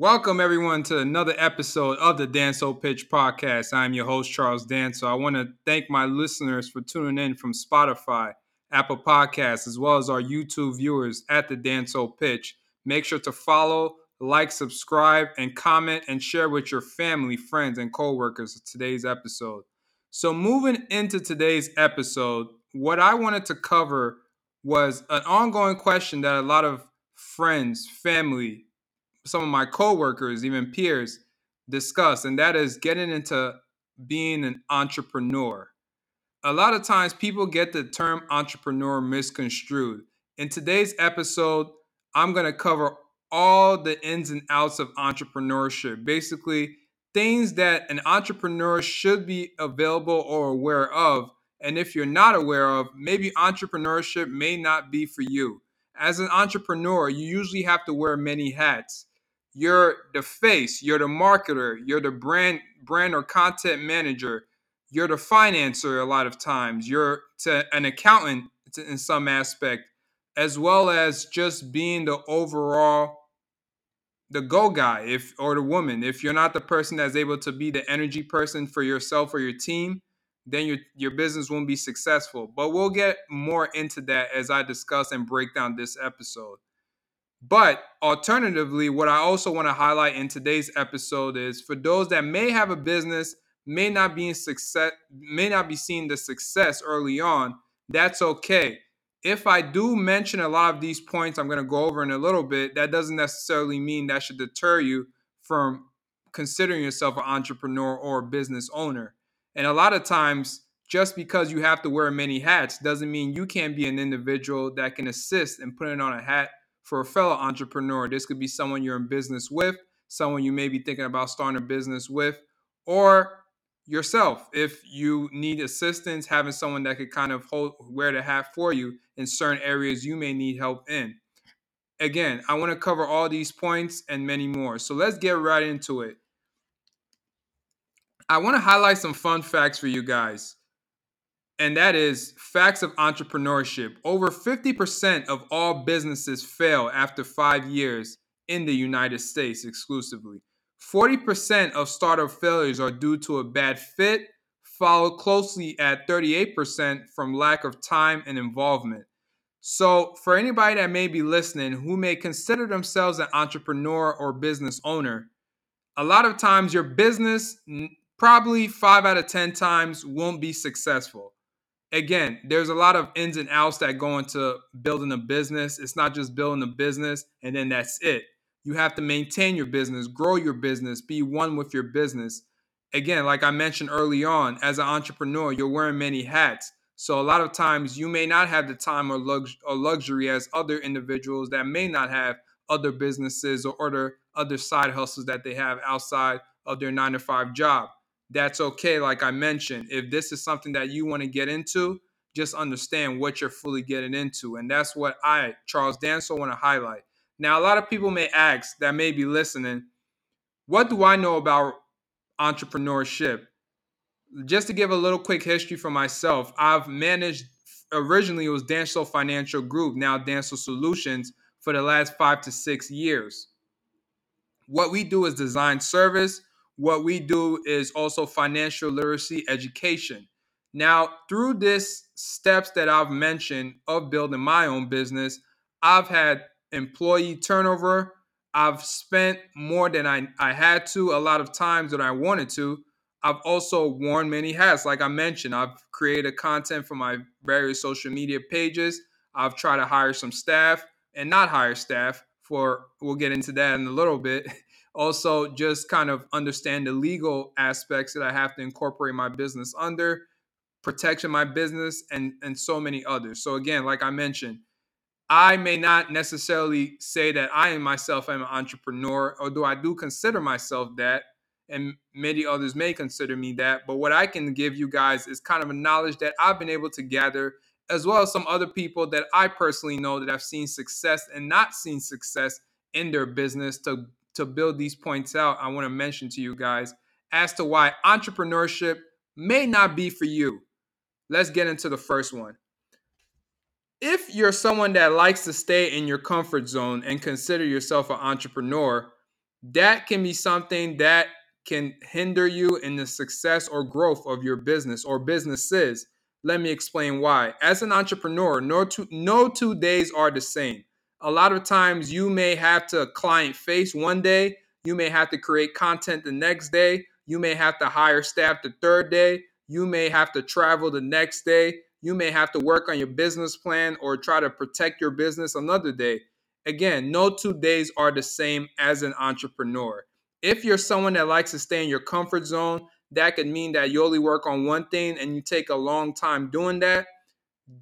Welcome everyone to another episode of the Danso Pitch podcast. I'm your host Charles Danso. I want to thank my listeners for tuning in from Spotify, Apple Podcasts, as well as our YouTube viewers at the Danso Pitch. Make sure to follow, like, subscribe, and comment and share with your family, friends, and coworkers today's episode. So, moving into today's episode, what I wanted to cover was an ongoing question that a lot of friends, family, some of my coworkers, even peers, discuss, and that is getting into being an entrepreneur. A lot of times people get the term entrepreneur misconstrued. In today's episode, I'm going to cover all the ins and outs of entrepreneurship. Basically, things that an entrepreneur should be available or aware of. And if you're not aware of, maybe entrepreneurship may not be for you. As an entrepreneur, you usually have to wear many hats you're the face, you're the marketer, you're the brand brand or content manager, you're the financer a lot of times, you're to an accountant in some aspect, as well as just being the overall the go guy if or the woman. If you're not the person that's able to be the energy person for yourself or your team, then your your business won't be successful. But we'll get more into that as I discuss and break down this episode. But alternatively, what I also want to highlight in today's episode is for those that may have a business, may not be in success, may not be seeing the success early on, that's okay. If I do mention a lot of these points I'm going to go over in a little bit, that doesn't necessarily mean that should deter you from considering yourself an entrepreneur or a business owner. And a lot of times, just because you have to wear many hats doesn't mean you can't be an individual that can assist in putting on a hat for a fellow entrepreneur. This could be someone you're in business with, someone you may be thinking about starting a business with, or yourself if you need assistance having someone that could kind of hold wear the hat for you in certain areas you may need help in again i want to cover all these points and many more so let's get right into it i want to highlight some fun facts for you guys and that is facts of entrepreneurship. Over 50% of all businesses fail after five years in the United States exclusively. 40% of startup failures are due to a bad fit, followed closely at 38% from lack of time and involvement. So, for anybody that may be listening who may consider themselves an entrepreneur or business owner, a lot of times your business, probably five out of 10 times, won't be successful again, there's a lot of ins and outs that go into building a business. It's not just building a business and then that's it. You have to maintain your business, grow your business, be one with your business. Again, like I mentioned early on, as an entrepreneur, you're wearing many hats. So a lot of times you may not have the time or, lux- or luxury as other individuals that may not have other businesses or other other side hustles that they have outside of their 9 to 5 job that's okay. Like I mentioned, if this is something that you want to get into, just understand what you're fully getting into. And that's what I, Charles Danso, want to highlight. Now, a lot of people may ask that may be listening, what do I know about entrepreneurship? Just to give a little quick history for myself, I've managed originally it was Danso Financial Group, now Danso Solutions, for the last five to six years. What we do is design service what we do is also financial literacy education. Now, through this steps that I've mentioned of building my own business, I've had employee turnover. I've spent more than I, I had to a lot of times that I wanted to. I've also worn many hats. Like I mentioned, I've created content for my various social media pages. I've tried to hire some staff and not hire staff for, we'll get into that in a little bit. Also just kind of understand the legal aspects that I have to incorporate my business under, protection my business, and and so many others. So again, like I mentioned, I may not necessarily say that I myself am an entrepreneur, although I do consider myself that, and many others may consider me that. But what I can give you guys is kind of a knowledge that I've been able to gather, as well as some other people that I personally know that have seen success and not seen success in their business to to build these points out, I want to mention to you guys as to why entrepreneurship may not be for you. Let's get into the first one. If you're someone that likes to stay in your comfort zone and consider yourself an entrepreneur, that can be something that can hinder you in the success or growth of your business or businesses. Let me explain why. As an entrepreneur, no two, no two days are the same. A lot of times you may have to client face one day, you may have to create content the next day, you may have to hire staff the third day, you may have to travel the next day, you may have to work on your business plan or try to protect your business another day. Again, no two days are the same as an entrepreneur. If you're someone that likes to stay in your comfort zone, that could mean that you only work on one thing and you take a long time doing that.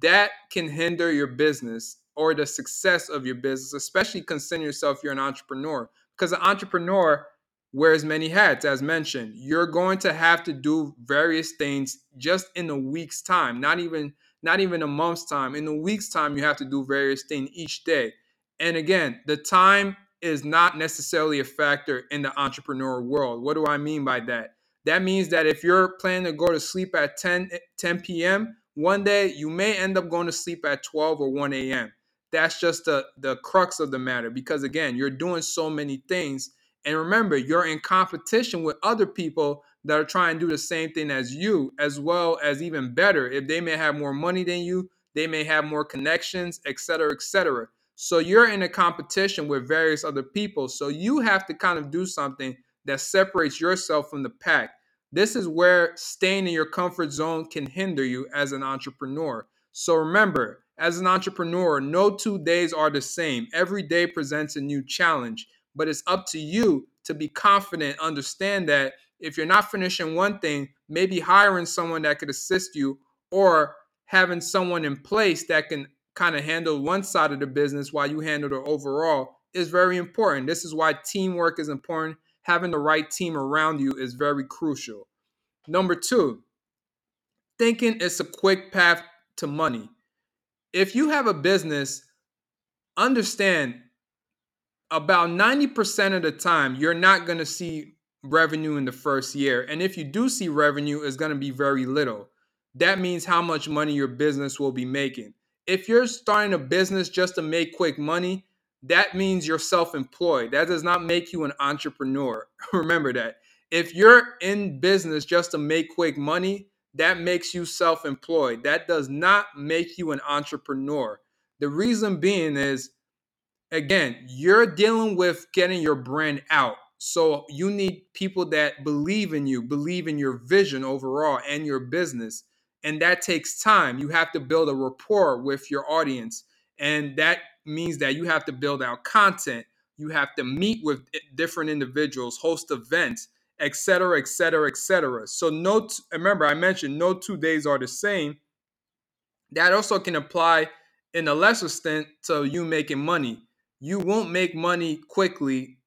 That can hinder your business or the success of your business, especially consider yourself you're an entrepreneur. Because an entrepreneur wears many hats, as mentioned. You're going to have to do various things just in a week's time, not even not even a month's time. In a week's time, you have to do various things each day. And again, the time is not necessarily a factor in the entrepreneur world. What do I mean by that? That means that if you're planning to go to sleep at 10, eh, 10 p.m., one day you may end up going to sleep at 12 or 1 a.m. That's just the, the crux of the matter because, again, you're doing so many things. And remember, you're in competition with other people that are trying to do the same thing as you, as well as even better. If they may have more money than you, they may have more connections, et cetera, et cetera. So you're in a competition with various other people. So you have to kind of do something that separates yourself from the pack. This is where staying in your comfort zone can hinder you as an entrepreneur. So remember, as an entrepreneur, no two days are the same. Every day presents a new challenge, but it's up to you to be confident, understand that if you're not finishing one thing, maybe hiring someone that could assist you or having someone in place that can kind of handle one side of the business while you handle the overall is very important. This is why teamwork is important. Having the right team around you is very crucial. Number two, thinking it's a quick path to money. If you have a business, understand about 90% of the time, you're not going to see revenue in the first year. And if you do see revenue, it's going to be very little. That means how much money your business will be making if you're starting a business just to make quick money, that means you're self employed. That does not make you an entrepreneur. Remember that. If you're in business just to make quick money, that makes you self employed. That does not make you an entrepreneur. The reason being is, again, you're dealing with getting your brand out. So you need people that believe in you, believe in your vision overall and your business and that takes time. You have to build a rapport with your audience, and that means that you have to build out content. You have to meet with eh, different individuals, host events, etc., etc., etc. So no, t- remember I mentioned no two days are the same. That also can apply in a lesser extent to you making money. You won't make money quickly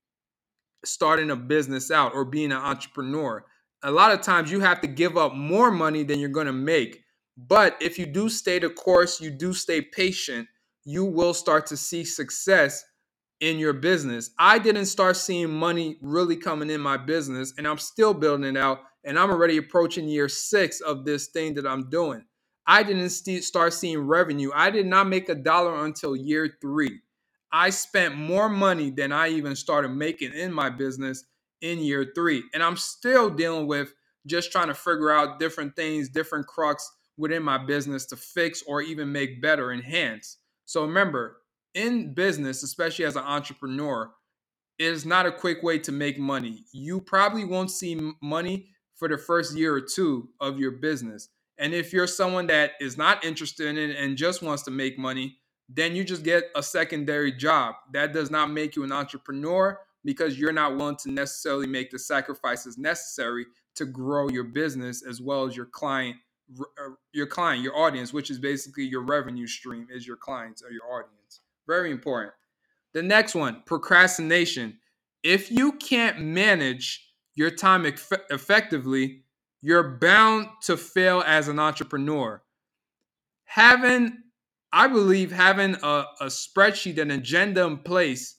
starting a business out or being an entrepreneur a lot of times you have to give up more money than you're going to make. But if you do stay the course, you do stay patient, you will start to see success in your business. I didn't start seeing money really coming in my business, and I'm still building it out. And I'm already approaching year six of this thing that I'm doing. I didn't st- start seeing revenue. I did not make a dollar until year three. I spent more money than I even started making in my business in year three. And I'm still dealing with just trying to figure out different things, different crux within my business to fix or even make better, enhance. So remember, in business, especially as an entrepreneur, is not a quick way to make money. You probably won't see money for the first year or two of your business. And if you're someone that is not interested in it and just wants to make money, then you just get a secondary job. That does not make you an entrepreneur because you're not willing to necessarily make the sacrifices necessary to grow your business as well as your client uh, your client your audience which is basically your revenue stream is your clients or your audience very important. The next one procrastination. If you can't manage your time eff- effectively you're bound to fail as an entrepreneur. Having i believe having a, a spreadsheet an agenda in place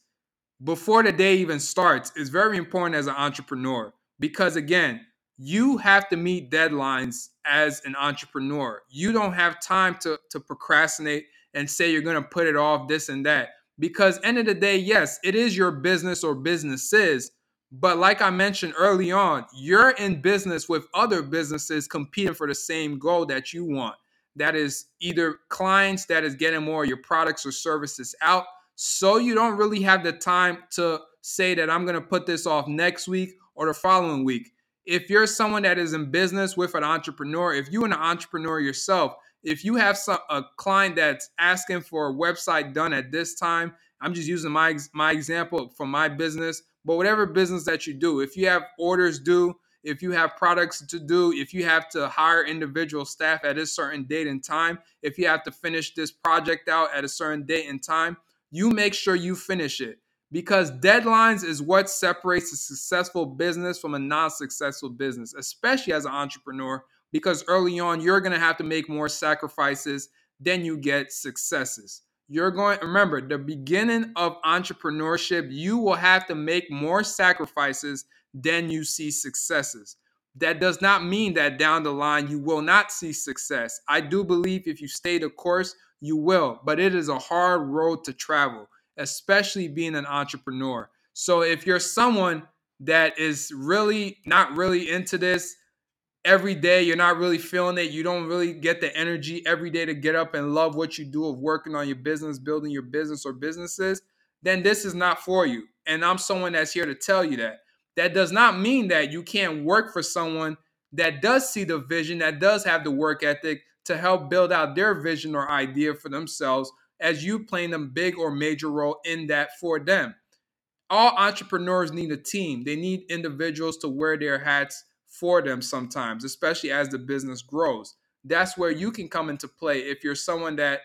before the day even starts is very important as an entrepreneur because again you have to meet deadlines as an entrepreneur. You don't have time to, to procrastinate and say you're going to put it off this and that because end of the day yes it is your business or businesses But like I mentioned early on, you're in business with other businesses competing for the same goal that you want. That is either clients that is getting more of your products or services out. So you don't really have the time to say that I'm going to put this off next week or the following week. If you're someone that is in business with an entrepreneur, if you're an entrepreneur yourself, if you have some, a client that's asking for a website done at this time, I'm just using my my example from my business but whatever business that you do, if you have orders due, if you have products to do, if you have to hire individual staff at a certain date and time, if you have to finish this project out at a certain date and time, you make sure you finish it because deadlines is what separates a successful business from a non-successful business, especially as an entrepreneur because early on you're going to have to make more sacrifices than you get successes. You're going remember the beginning of entrepreneurship you will have to make more sacrifices than you see successes. That does not mean that down the line you will not see success. I do believe if you stay the course you will but it is a hard road to travel especially being an entrepreneur. So if you're someone that is really not really into this every day you're not really feeling it you don't really get the energy every day to get up and love what you do of working on your business building your business or businesses then this is not for you. And i'm someone that's here to tell you that. That does not mean that you can't work for someone that does see the vision that does have the work ethic to help build out their vision or idea for themselves as you playing a big or major role in that for them. All entrepreneurs need a team. They need individuals to wear their hats for them sometimes, especially as the business grows. That's where you can come into play if you're someone that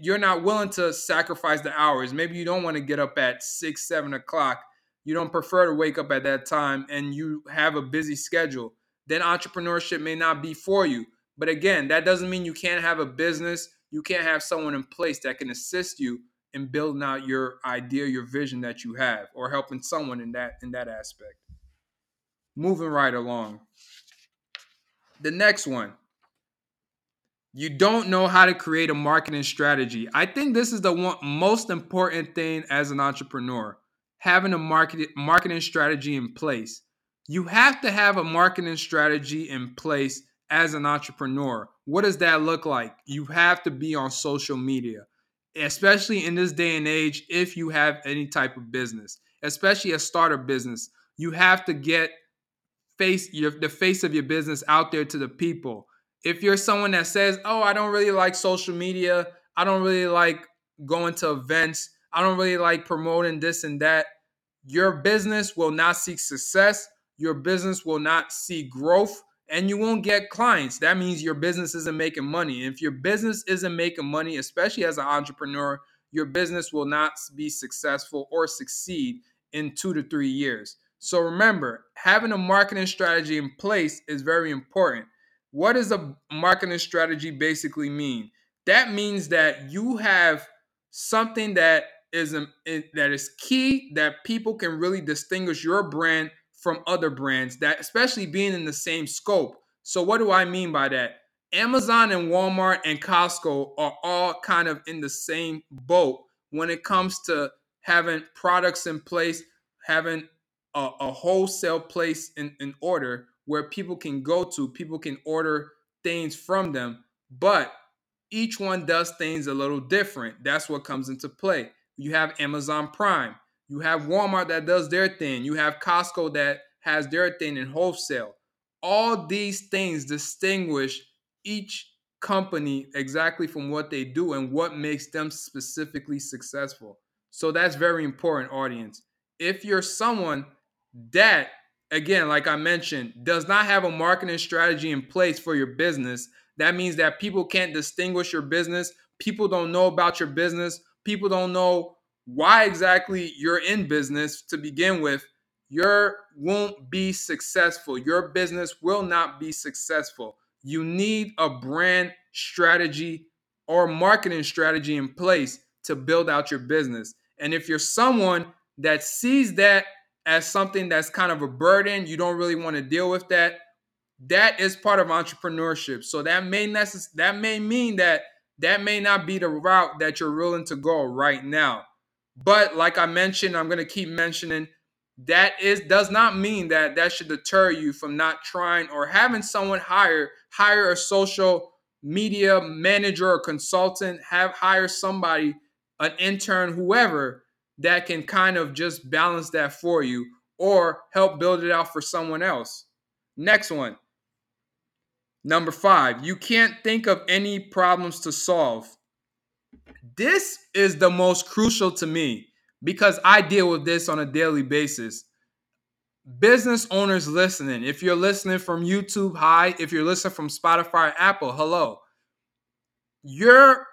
you're not willing to sacrifice the hours. Maybe you don't want to get up at six, seven o'clock. You don't prefer to wake up at that time and you have a busy schedule. Then entrepreneurship may not be for you. But again, that doesn't mean you can't have a business. You can't have someone in place that can assist you in building out your idea, your vision that you have, or helping someone in that in that aspect moving right along. The next one. You don't know how to create a marketing strategy. I think this is the one, most important thing as an entrepreneur having a market, marketing strategy in place. You have to have a marketing strategy in place as an entrepreneur. What does that look like? You have to be on social media, especially in this day and age, if you have any type of business, especially a startup business. You have to get face your the face of your business out there to the people. If you're someone that says, "Oh, I don't really like social media. I don't really like going to events. I don't really like promoting this and that." Your business will not see success. Your business will not see growth and you won't get clients. That means your business isn't making money. And if your business isn't making money, especially as an entrepreneur, your business will not be successful or succeed in two to three years. So remember, having a marketing strategy in place is very important. What does a marketing strategy basically mean? That means that you have something that is that is key that people can really distinguish your brand from other brands that especially being in the same scope. So what do I mean by that? Amazon and Walmart and Costco are all kind of in the same boat when it comes to having products in place, having a, a wholesale place in, in order where people can go to, people can order things from them, but each one does things a little different. That's what comes into play. You have Amazon Prime, you have Walmart that does their thing, you have Costco that has their thing in wholesale. All these things distinguish each company exactly from what they do and what makes them specifically successful. So that's very important, audience. If you're someone that again like i mentioned does not have a marketing strategy in place for your business. That means that people can't distinguish your business. People don't know about your business. People don't know why exactly you're in business to begin with. You won't be successful. Your business will not be successful. You need a brand strategy or marketing strategy in place to build out your business. And if you're someone that sees that as something that's kind of a burden, you don't really want to deal with that. That is part of entrepreneurship. So that may necess- that may mean that that may not be the route that you're willing to go right now. But like I mentioned, I'm going to keep mentioning that is does not mean that that should deter you from not trying or having someone hire hire a social media manager or consultant have hire somebody an intern whoever that can kind of just balance that for you or help build it out for someone else next one number 5 you can't think of any problems to solve this is the most crucial to me because I deal with this on a daily basis. Business owners listening, if you're listening from YouTube, hi. If you're listening from Spotify, Apple, hello. Your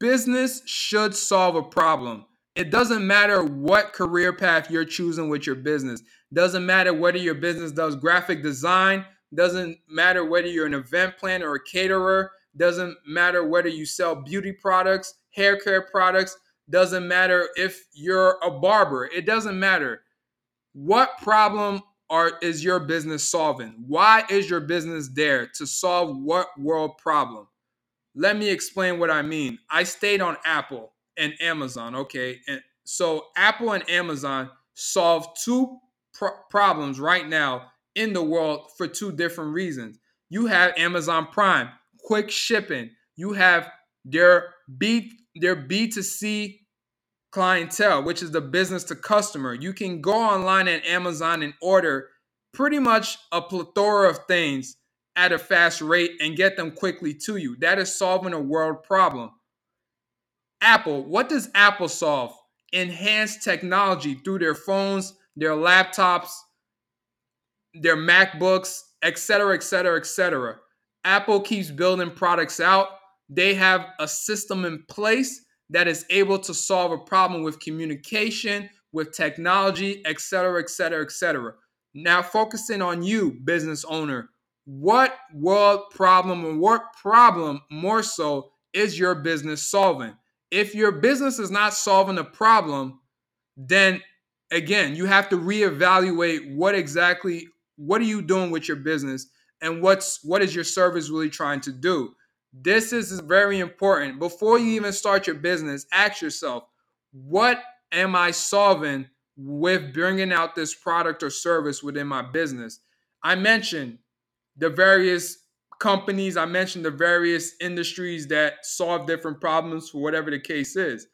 business should solve a problem. It doesn't matter what career path you're choosing with your business. Doesn't matter whether your business does graphic design, doesn't matter whether you're an event planner or a caterer, doesn't matter whether you sell beauty products, hair care products, doesn't matter if you're a barber. It doesn't matter. What problem are is your business solving? Why is your business there to solve what world problem? Let me explain what I mean. I stayed on Apple and Amazon, okay? And so Apple and Amazon solve two problems right now in the world for two different reasons. You have Amazon Prime, quick shipping. You have their B their B2C clientele, which is the business to customer. You can go online at Amazon and order pretty much a plethora of things at a fast rate and get them quickly to you. That is solving a world problem. Apple, what does Apple solve? Enhanced technology through their phones, their laptops, their MacBooks, etc., etc., etc. Apple keeps building products out. They have a system in place that is able to solve a problem with communication, with technology, etc., etc., etc. Now, focusing on you, business owner, what world problem or what problem more so is your business solving? If your business is not solving a problem, then again, you have to reevaluate what exactly what are you doing with your business and what's what is your service really trying to do? This is very important. Before you even start your business, ask yourself, what am I solving with bringing out this product or service within my business? I mentioned the various companies, I mentioned the various industries that solve different problems for whatever the case is.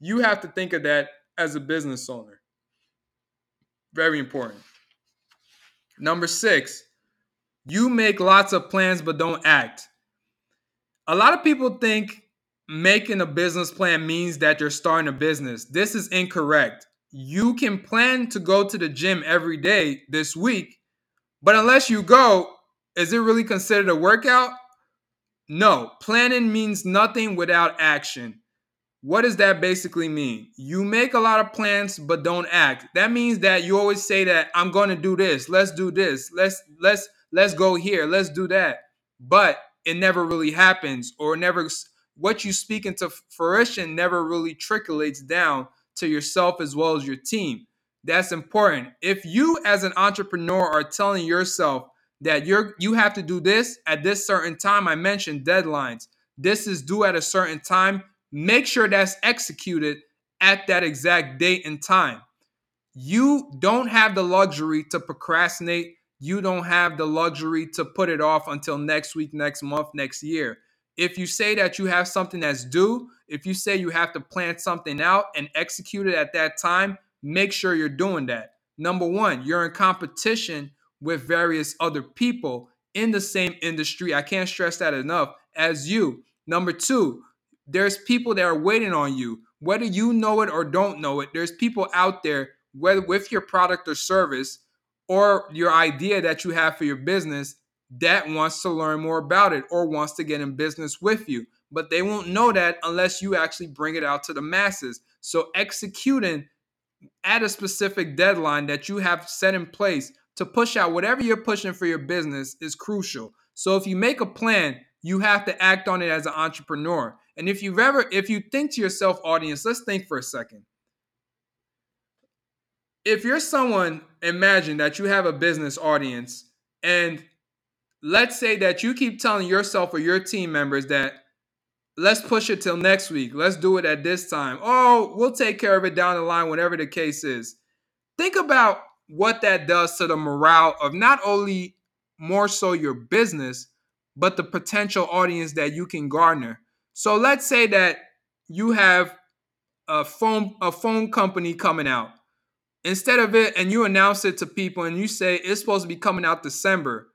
You have to think of that as a business owner. Very important. Number six, you make lots of plans but don't act. A lot of people think making a business plan means that you're starting a business. This is incorrect. You can plan to go to the gym every day this week, but unless you go, is it really considered a workout? No, planning means nothing without action. What does that basically mean? You make a lot of plans but don't act. That means that you always say that I'm going to do this. Let's do this. Let's let's let's go here. Let's do that. But it never really happens or never what you speak into fruition never really trickles down to yourself as well as your team. That's important. If you as an entrepreneur are telling yourself that you're you have to do this at this certain time, I mentioned deadlines. This is due at a certain time Make sure that's executed at that exact date and time. You don't have the luxury to procrastinate. You don't have the luxury to put it off until next week, next month, next year. If you say that you have something that's due, if you say you have to plan something out and execute it at that time, make sure you're doing that. Number one, you're in competition with various other people in the same industry. I can't stress that enough as you. Number two, there's people that are waiting on you. Whether you know it or don't know it, there's people out there, whether with your product or service or your idea that you have for your business, that wants to learn more about it or wants to get in business with you. But they won't know that unless you actually bring it out to the masses. So executing at a specific deadline that you have set in place to push out whatever you're pushing for your business is crucial. So if you make a plan, you have to act on it as an entrepreneur. And if you've ever, if you think to yourself, audience, let's think for a second. If you're someone, imagine that you have a business audience, and let's say that you keep telling yourself or your team members that let's push it till next week. Let's do it at this time. Oh, we'll take care of it down the line, whatever the case is. think about what that does to the morale of not only more so your business, but the potential audience that you can garner. So let's say that you have a phone a phone company coming out. Instead of it, and you announce it to people and you say it's supposed to be coming out December,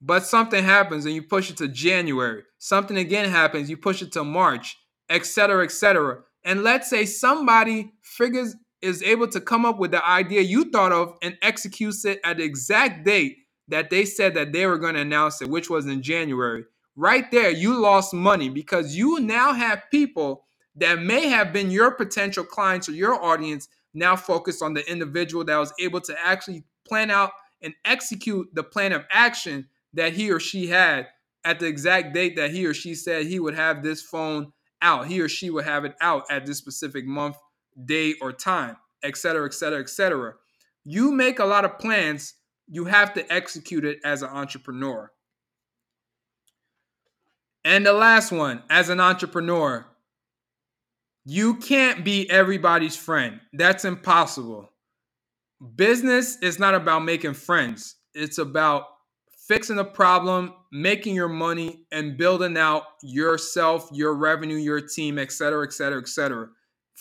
but something happens and you push it to January. Something again happens, you push it to March, etc., etc. And let's say somebody figures is able to come up with the idea you thought of and executes it at the exact date that they said that they were going to announce it, which was in January. Right there, you lost money because you now have people that may have been your potential clients or your audience now focused on the individual that was able to actually plan out and execute the plan of action that he or she had at the exact date that he or she said he would have this phone out. He or she would have it out at this specific month, day, or time, etc., etc., etc. You make a lot of plans, you have to execute it as an entrepreneur. And the last one, as an entrepreneur, you can't be everybody's friend. That's impossible. Business is not about making friends, it's about fixing a problem, making your money, and building out yourself, your revenue, your team, et cetera, et cetera, et cetera.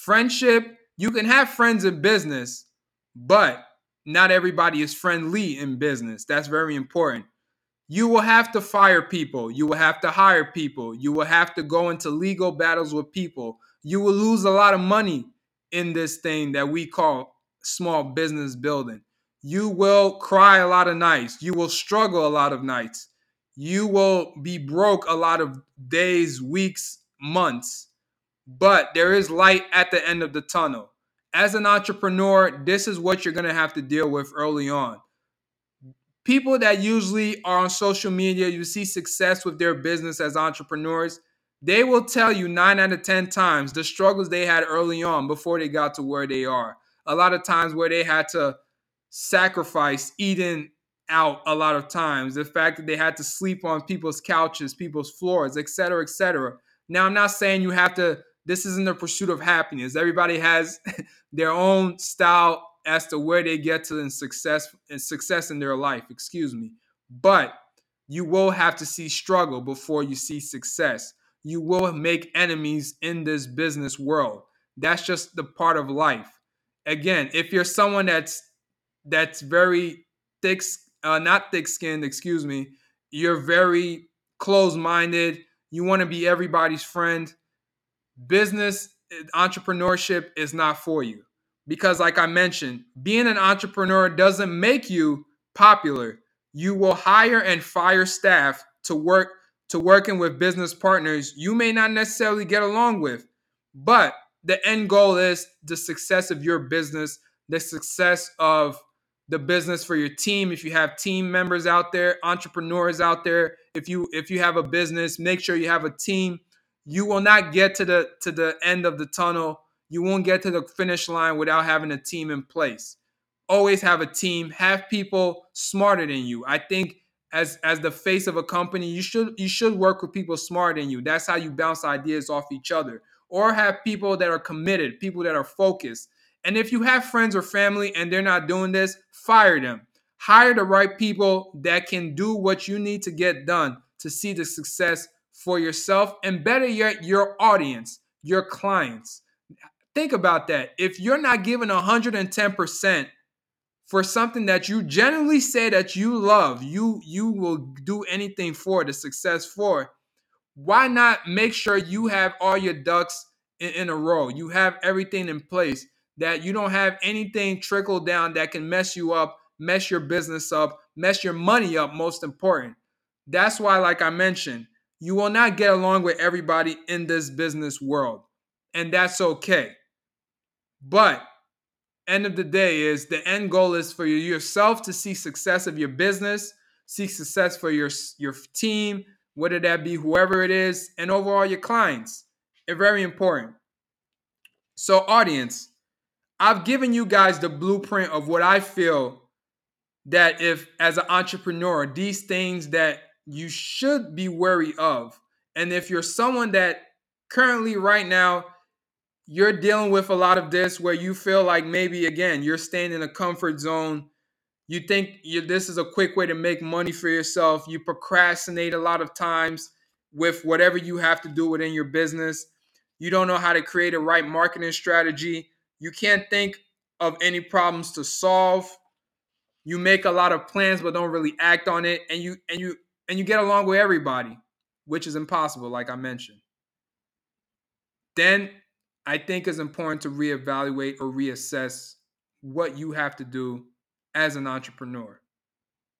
Friendship, you can have friends in business, but not everybody is friendly in business. That's very important. You will have to fire people. You will have to hire people. You will have to go into legal battles with people you will lose a lot of money in this thing that we call small business building. You will cry a lot of nights. You will struggle a lot of nights. You will be broke a lot of days, weeks, months. But there is light at the end of the tunnel. As an entrepreneur, this is what you're going to have to deal with early on. People that usually are on social media, you see success with their business as entrepreneurs, they will tell you nine out of 10 times the struggles they had early on before they got to where they are. A lot of times where they had to sacrifice eating out a lot of times, the fact that they had to sleep on people's couches, people's floors, etc., etc. Now, I'm not saying you have to, this isn't the pursuit of happiness. Everybody has their own style as to where they get to in success and success in their life, excuse me. But you will have to see struggle before you see success you will make enemies in this business world. That's just the part of life. Again, if you're someone that's that's very thick, uh, not thick-skinned, excuse me, you're very closed-minded. You want to be everybody's friend. Business eh, entrepreneurship is not for you because, like I mentioned, being an entrepreneur doesn't make you popular. You will hire and fire staff to work to working with business partners you may not necessarily get along with. But the end goal is the success of your business, the success of the business for your team if you have team members out there entrepreneurs out there if you if you have a business make sure you have a team you will not get to the to the end of the tunnel you won't get to the finish line without having a team in place always have a team have people smarter than you i think as as the face of a company, you should you should work with people smarter than you. That's how you bounce ideas off each other. Or have people that are committed, people that are focused. And if you have friends or family and they're not doing this, fire them. Hire the right people that can do what you need to get done to see the success for yourself and better yet your audience, your clients. Think about that. If you're not giving 110% for something that you genuinely say that you love, you you will do anything for the success for. Why not make sure you have all your ducks in, in a row? You have everything in place that you don't have anything trickle down that can mess you up, mess your business up, mess your money up. Most important. That's why, like I mentioned, you will not get along with everybody in this business world, and that's okay. But end of the day is the end goal is for yourself to see success of your business, seek success for your your team, whether that be whoever it is, and overall your clients. It's very important. So, audience, I've given you guys the blueprint of what I feel that if as an entrepreneur, these things that you should be wary of. And if you're someone that currently right now you're dealing with a lot of this where you feel like maybe again you're staying in a comfort zone. You think you, this is a quick way to make money for yourself. You procrastinate a lot of times with whatever you have to do within your business. You don't know how to create a right marketing strategy. You can't think of any problems to solve. You make a lot of plans but don't really act on it. And you and you and you get along with everybody which is impossible like i mentioned then I think it's important to reevaluate or reassess what you have to do as an entrepreneur.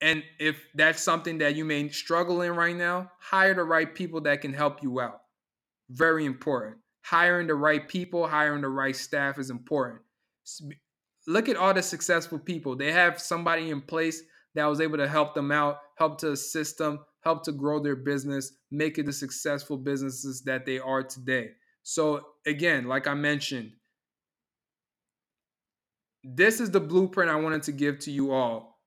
And if that's something that you may struggle in right now, hire the right people that can help you out. Very important. Hiring the right people, hiring the right staff is important. Look at all the successful people. They have somebody in place that was able to help them out, help to assist them, help to grow their business, make it the successful businesses that they are today. So, again, like I mentioned, this is the blueprint I wanted to give to you all.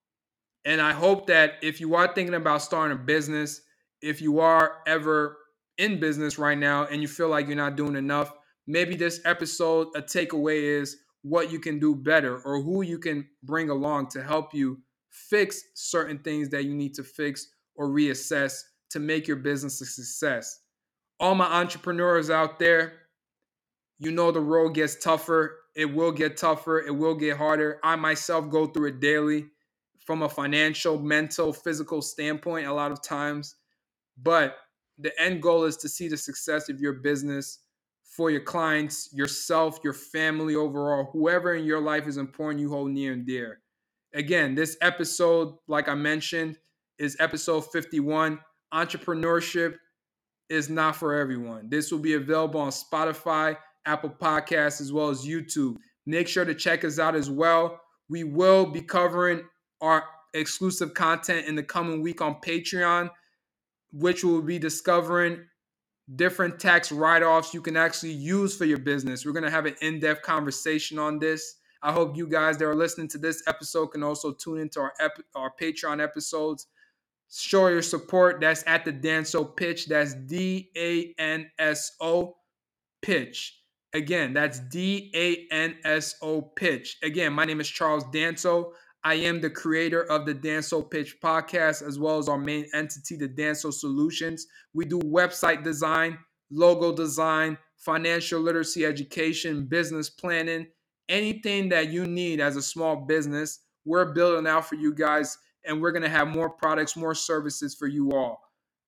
And I hope that if you are thinking about starting a business, if you are ever in business right now and you feel like you're not doing enough, maybe this episode, a takeaway is what you can do better or who you can bring along to help you fix certain things that you need to fix or reassess to make your business a success all my entrepreneurs out there, you know the road gets tougher. It will get tougher. It will get harder. I myself go through it daily from a financial, mental, physical standpoint, a lot of times. But the end goal is to see the success of your business for your clients, yourself, your family overall, whoever in your life is important, you hold near and dear. Again, this episode, like I mentioned, is episode 51 Entrepreneurship is not for everyone. This will be available on Spotify, Apple Podcasts, as well as YouTube. Make sure to check us out as well. We will be covering our exclusive content in the coming week on Patreon, which will be discovering different tax write offs you can actually use for your business. We're going to have an in depth conversation on this. I hope you guys that are listening to this episode can also tune into our, ep- our Patreon episodes show your support. That's at the Danso Pitch. That's D A N S O Pitch. Again, that's D A N S O Pitch. Again, my name is Charles Danso. I am the creator of the Danso Pitch podcast, as well as our main entity, the Danso Solutions. We do website design, logo design, financial literacy education, business planning, anything that you need as a small business. We're building out for you guys and we're going to have more products, more services for you all.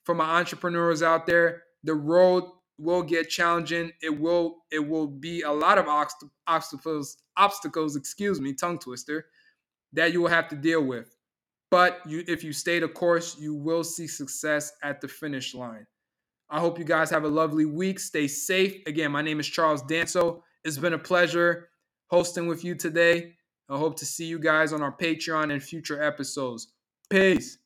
For my entrepreneurs out there, the road will get challenging. It will it will be a lot of obstacles obstacles, excuse me, tongue twister that you will have to deal with. But you if you stay the course, you will see success at the finish line. I hope you guys have a lovely week. Stay safe. Again, my name is Charles Danso. It's been a pleasure hosting with you today. I hope to see you guys on our Patreon and future episodes. Peace.